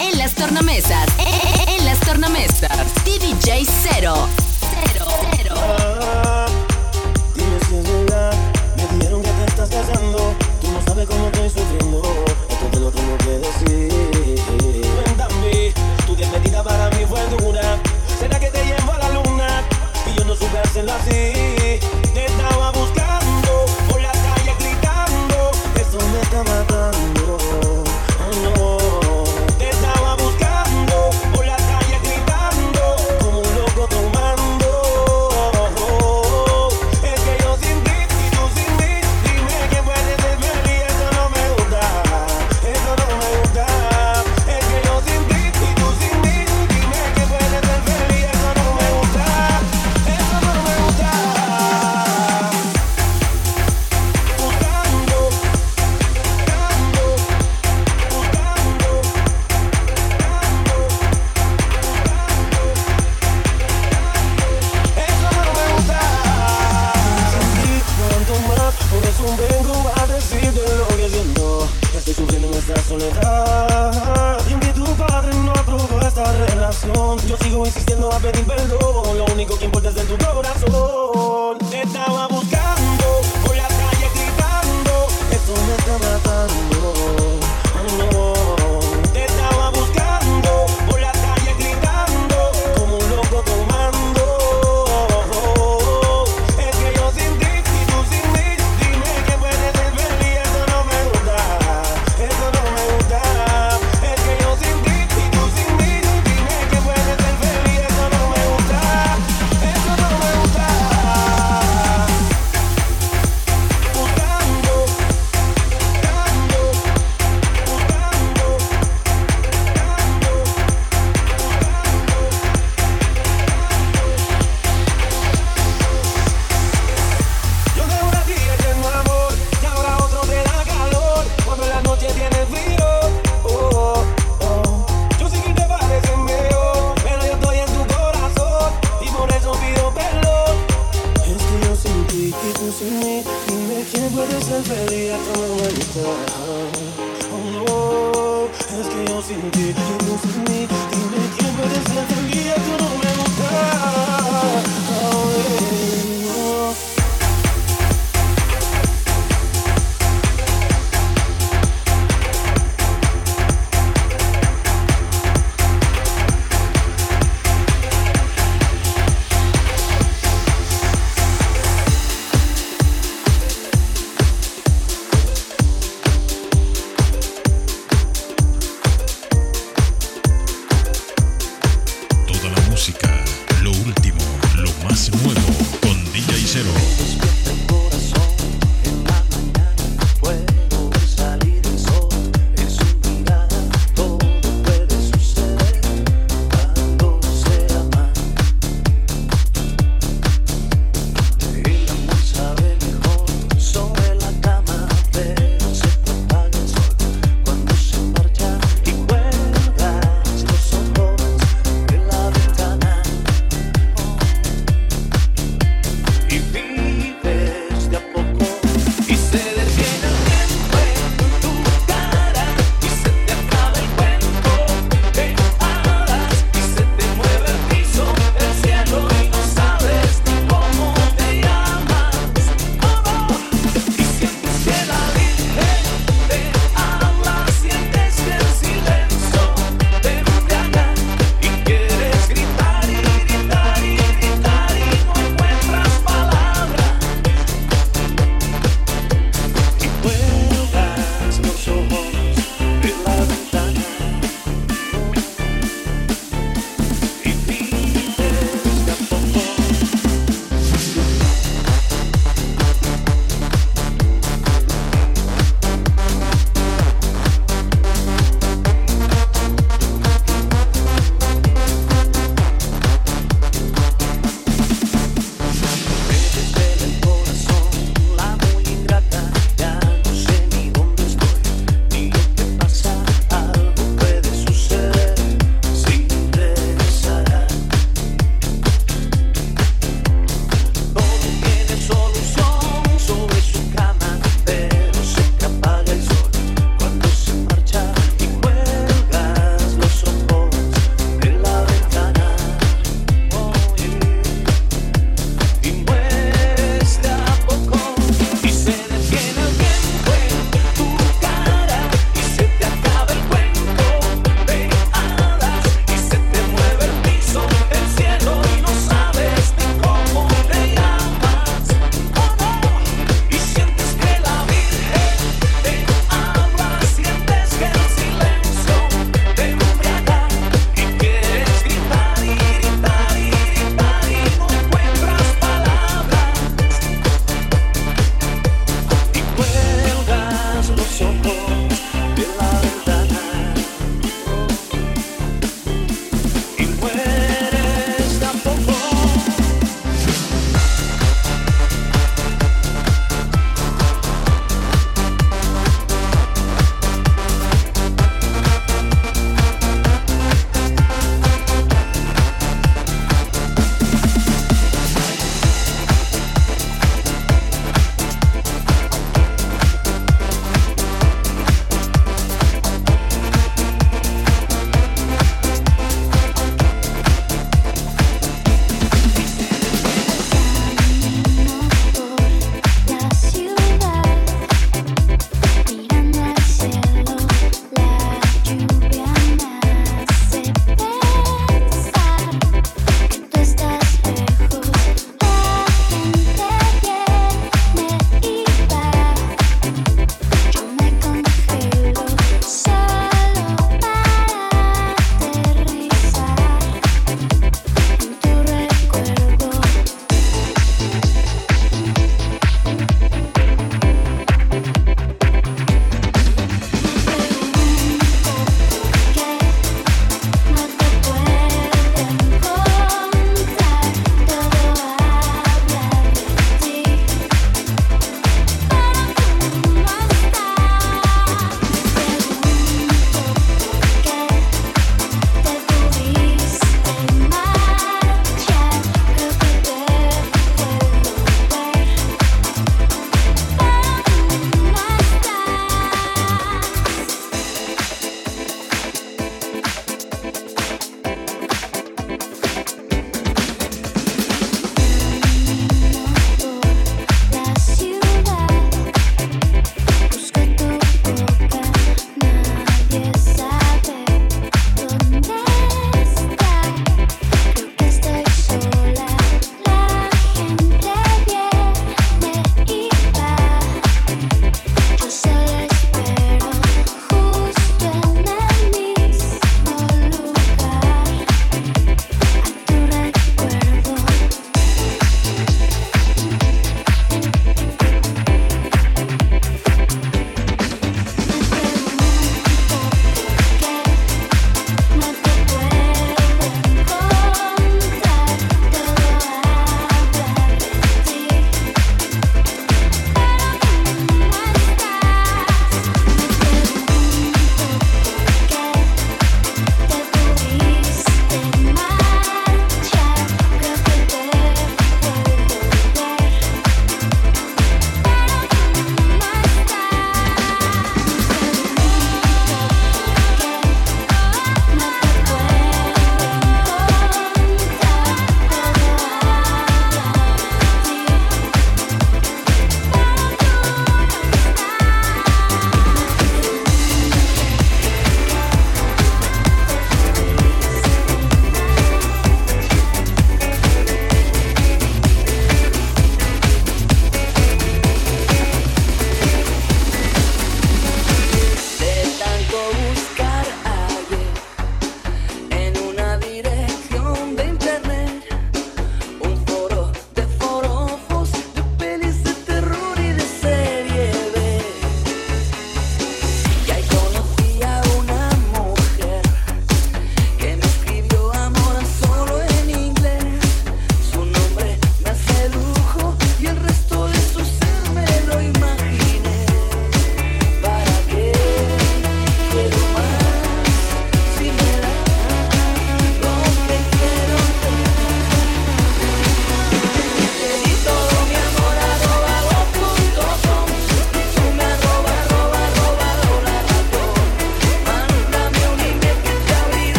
En las tornamesas. En las tornamesas. DJ Cero. Cero. Cero. Ah, Dime si es verdad. Me dijeron que te estás casando. Tú no sabes cómo te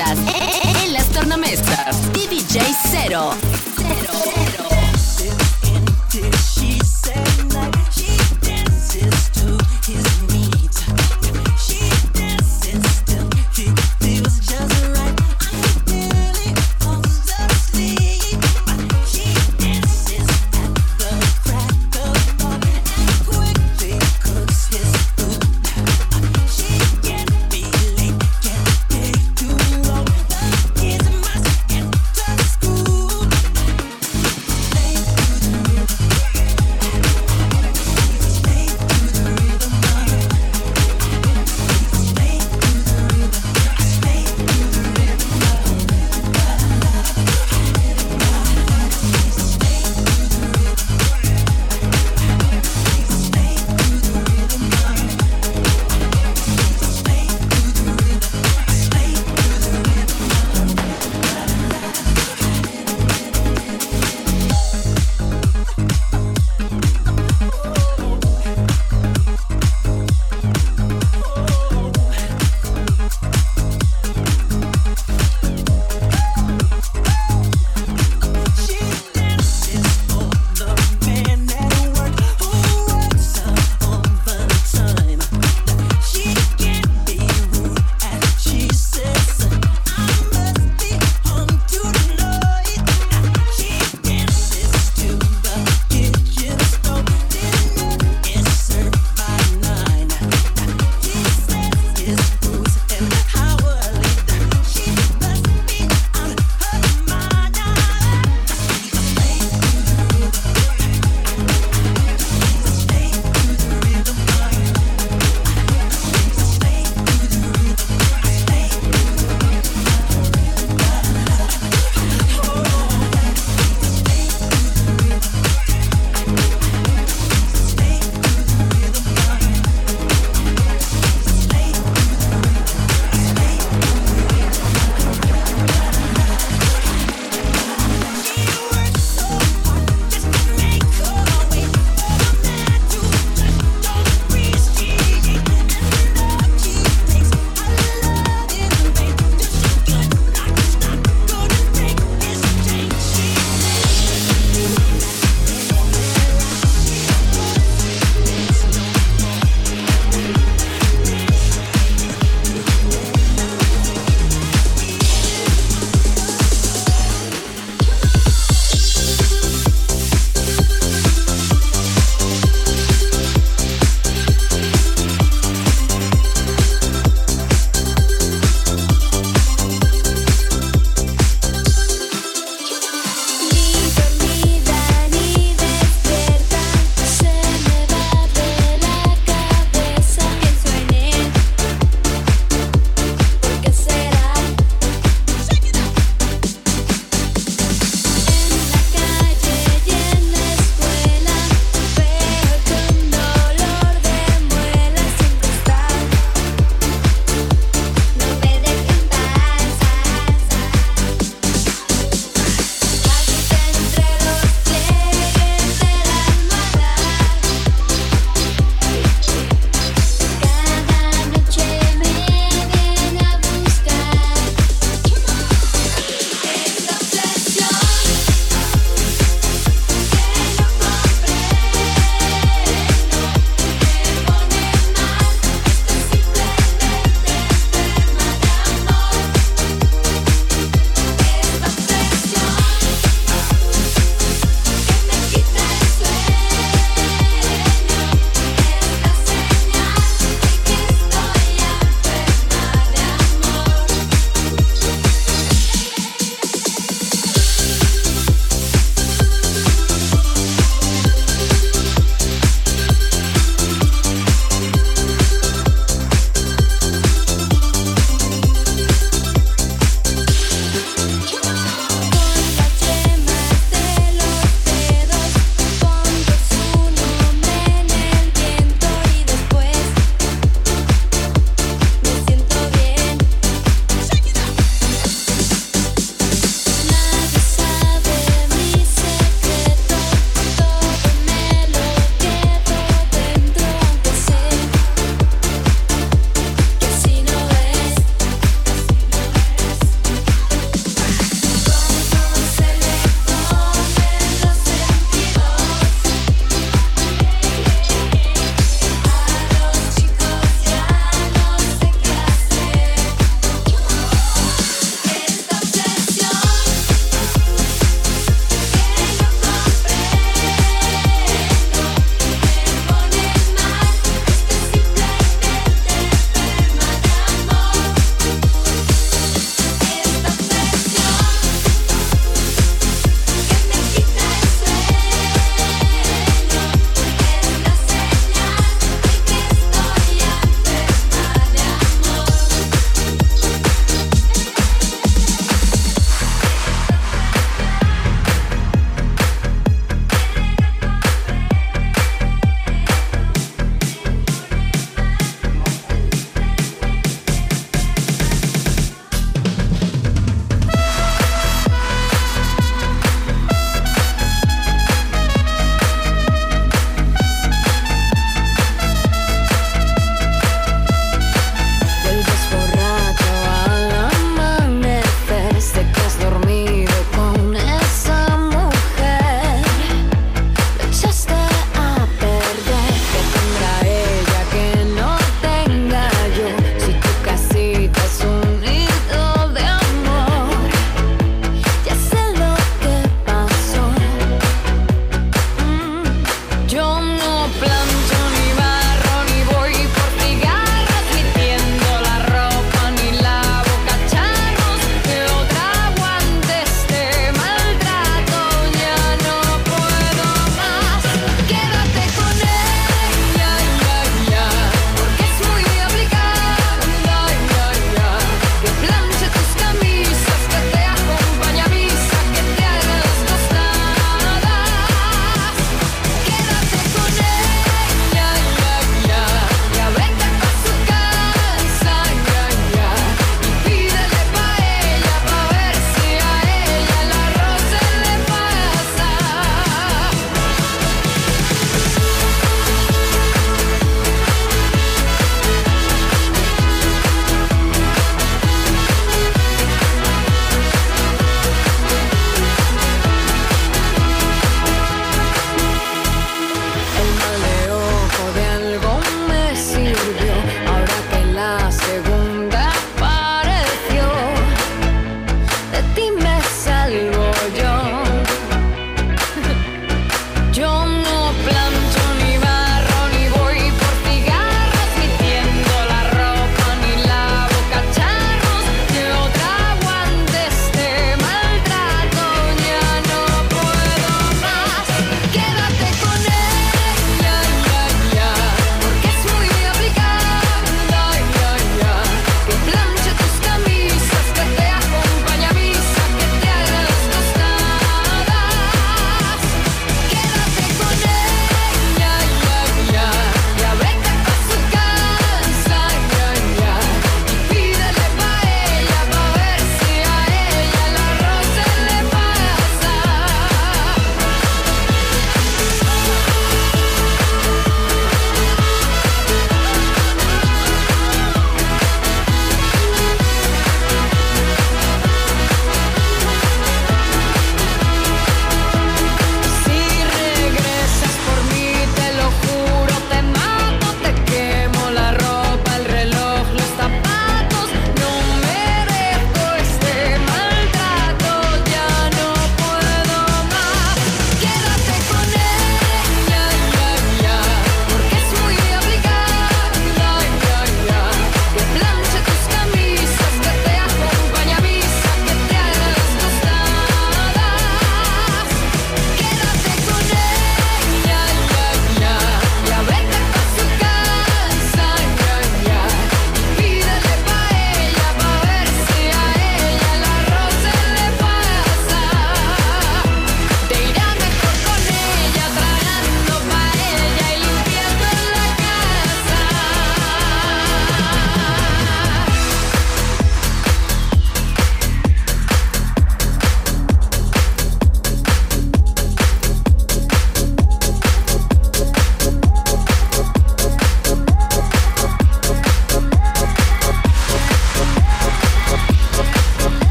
en las tornamesas, DDJ Cero. cero.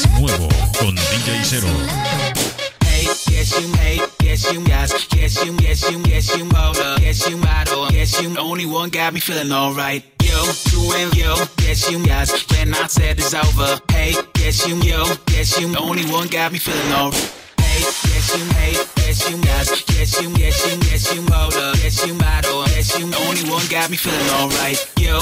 es nuevo con DJ Cero. Hey, yes, you make, yes, you yes, yes, you yes, you yes, you motor, yes, you model, yes, you only one got me feeling alright. Yo, you yo, yes, you yes, when I said it's over. Hey, yes, you yo, yes, you only one got me feeling alright. Hey, guess you, hey, guess you guys, guess you, guess you, guess you motor, you model, you only one got me feeling alright. Yo,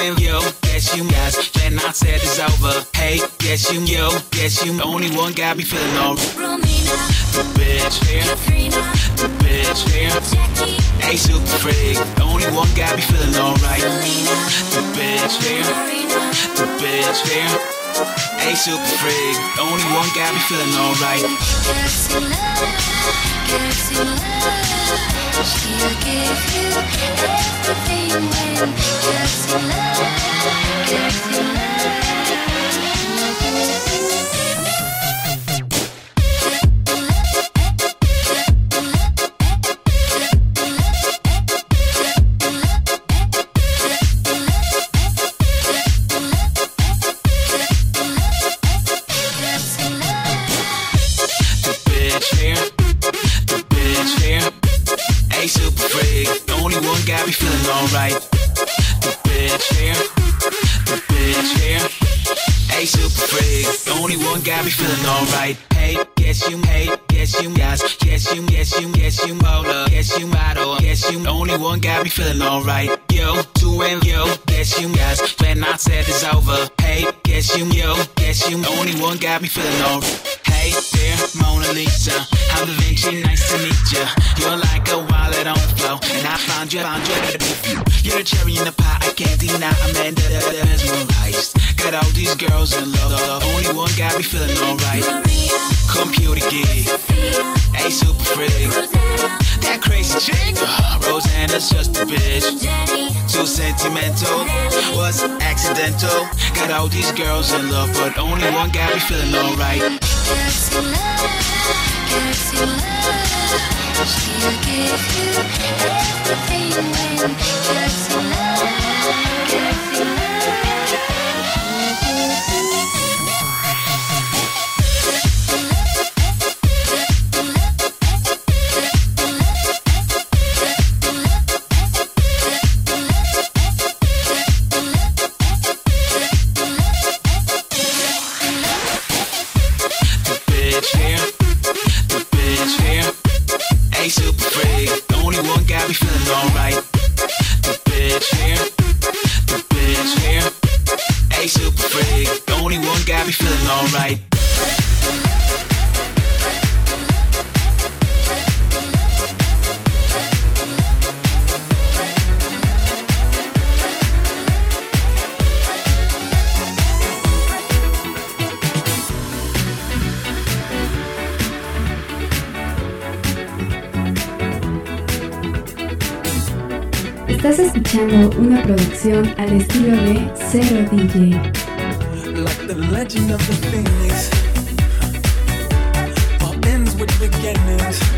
and yo, guess you guys when I said it's over. Hey, guess you yo, guess you only one got me feeling alright. Romina, The bitch here, Katrina, the bitch here. Jackie, Hey, super freak, only one got me feeling alright. Selena, The bitch here, the bitch Hey, super freak, only one got me feeling alright. Gets in love, gets in love. She'll you everything when in love, in gets me feeling alright. The bitch here, the bitch here. Hey, super freak, the only one got me feeling alright. Hey, guess you, hey, guess you guys, guess you, guess you, guess you motor, guess you model, guess you, the only one got me feeling alright. Yo, two and yo, guess you guys, when I said it's over. Hey, guess you, yo, guess you, the only one got me feeling alright. There, Mona Lisa. I'm Da Vinci, nice to meet ya. You're like a wallet on the floor, and I found you, found you. You're the cherry in the pie, I can't deny. I'm mesmerized. Got all these girls in love. Only one got me feeling alright. Computer geek, hey super freak. That crazy chick, Rosanna's just a bitch. Too sentimental, was accidental. Got all these girls in love, but only one got me feeling alright. Love, gets in love. Everything producción al estilo de Zero DJ. like the legend of the phoenix. All ends with beginnings.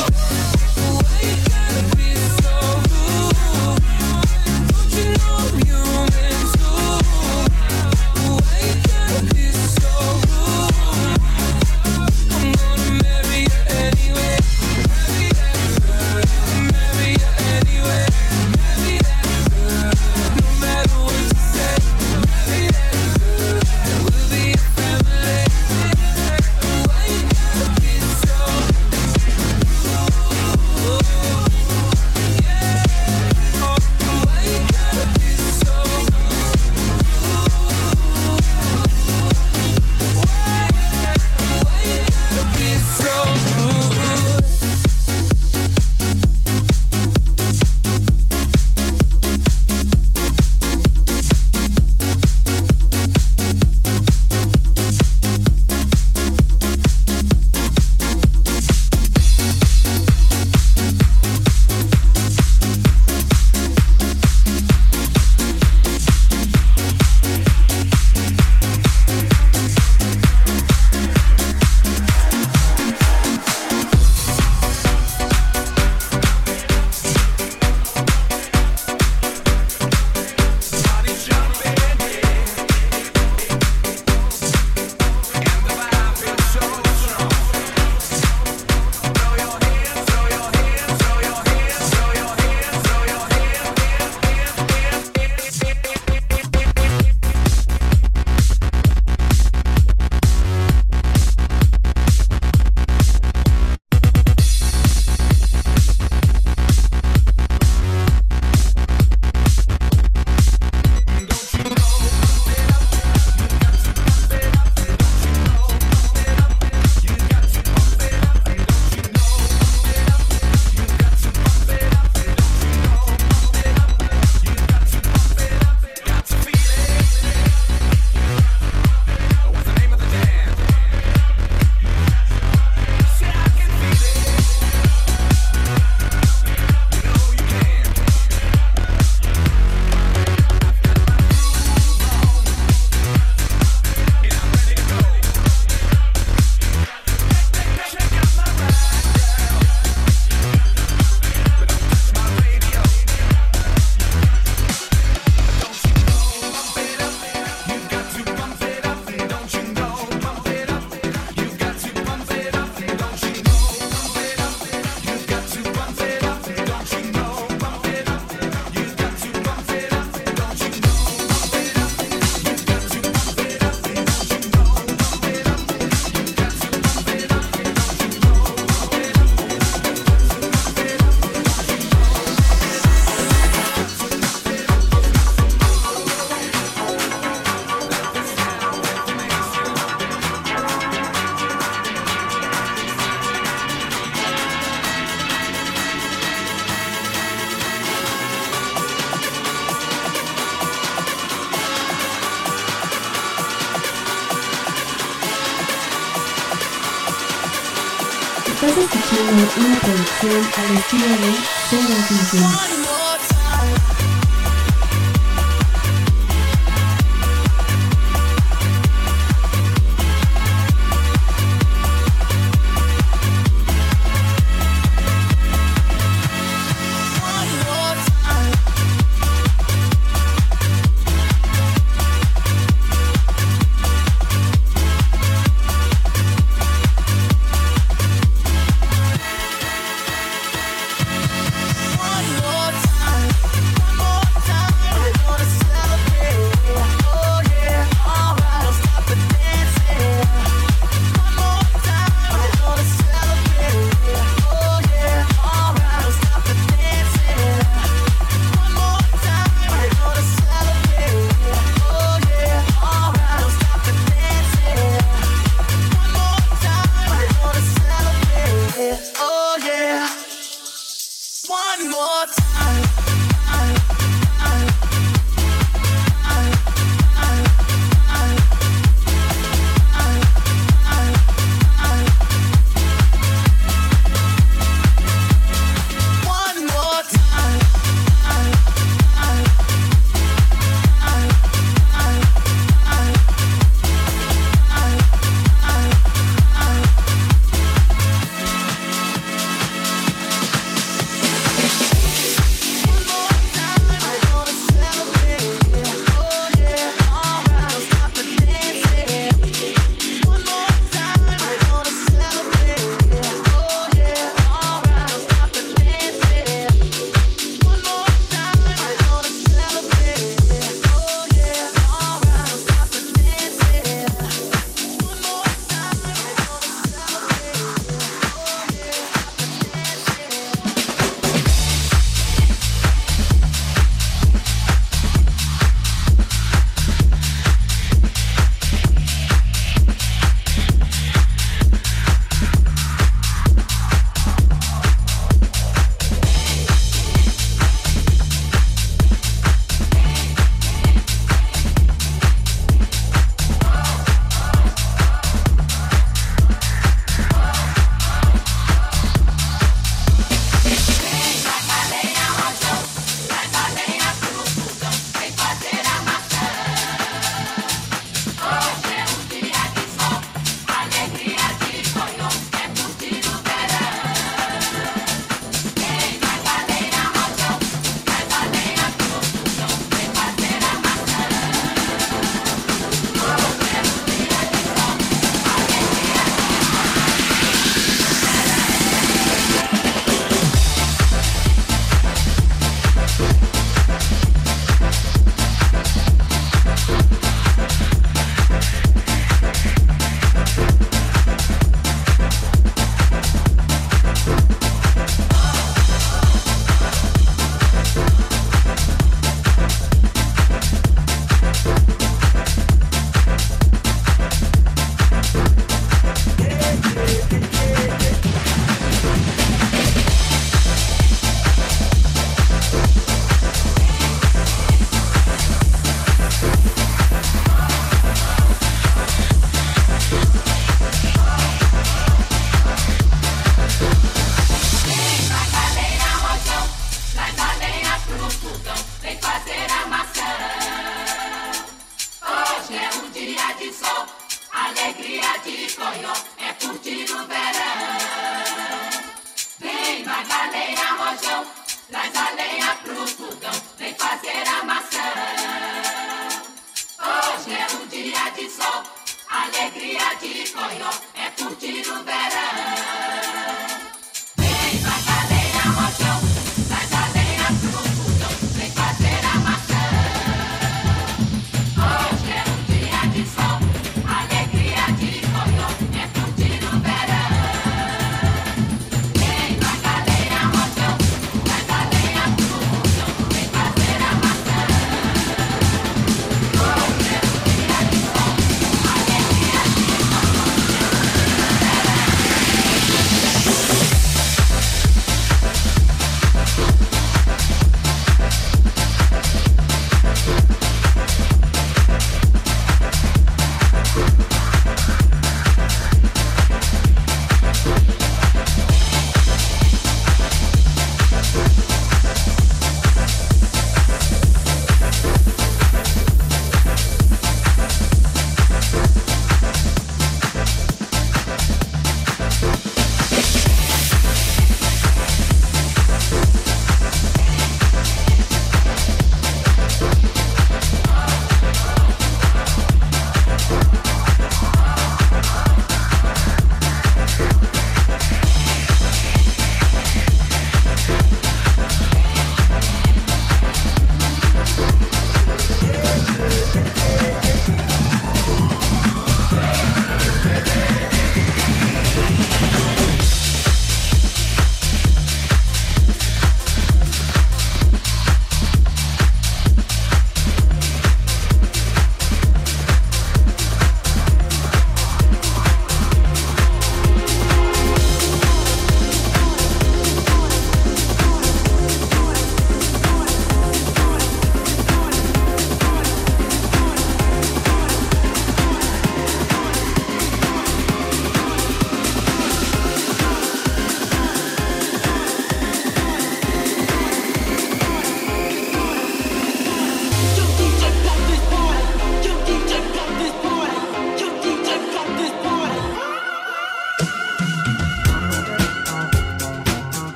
Estás escuchando una producción al estilo de Cero DJ.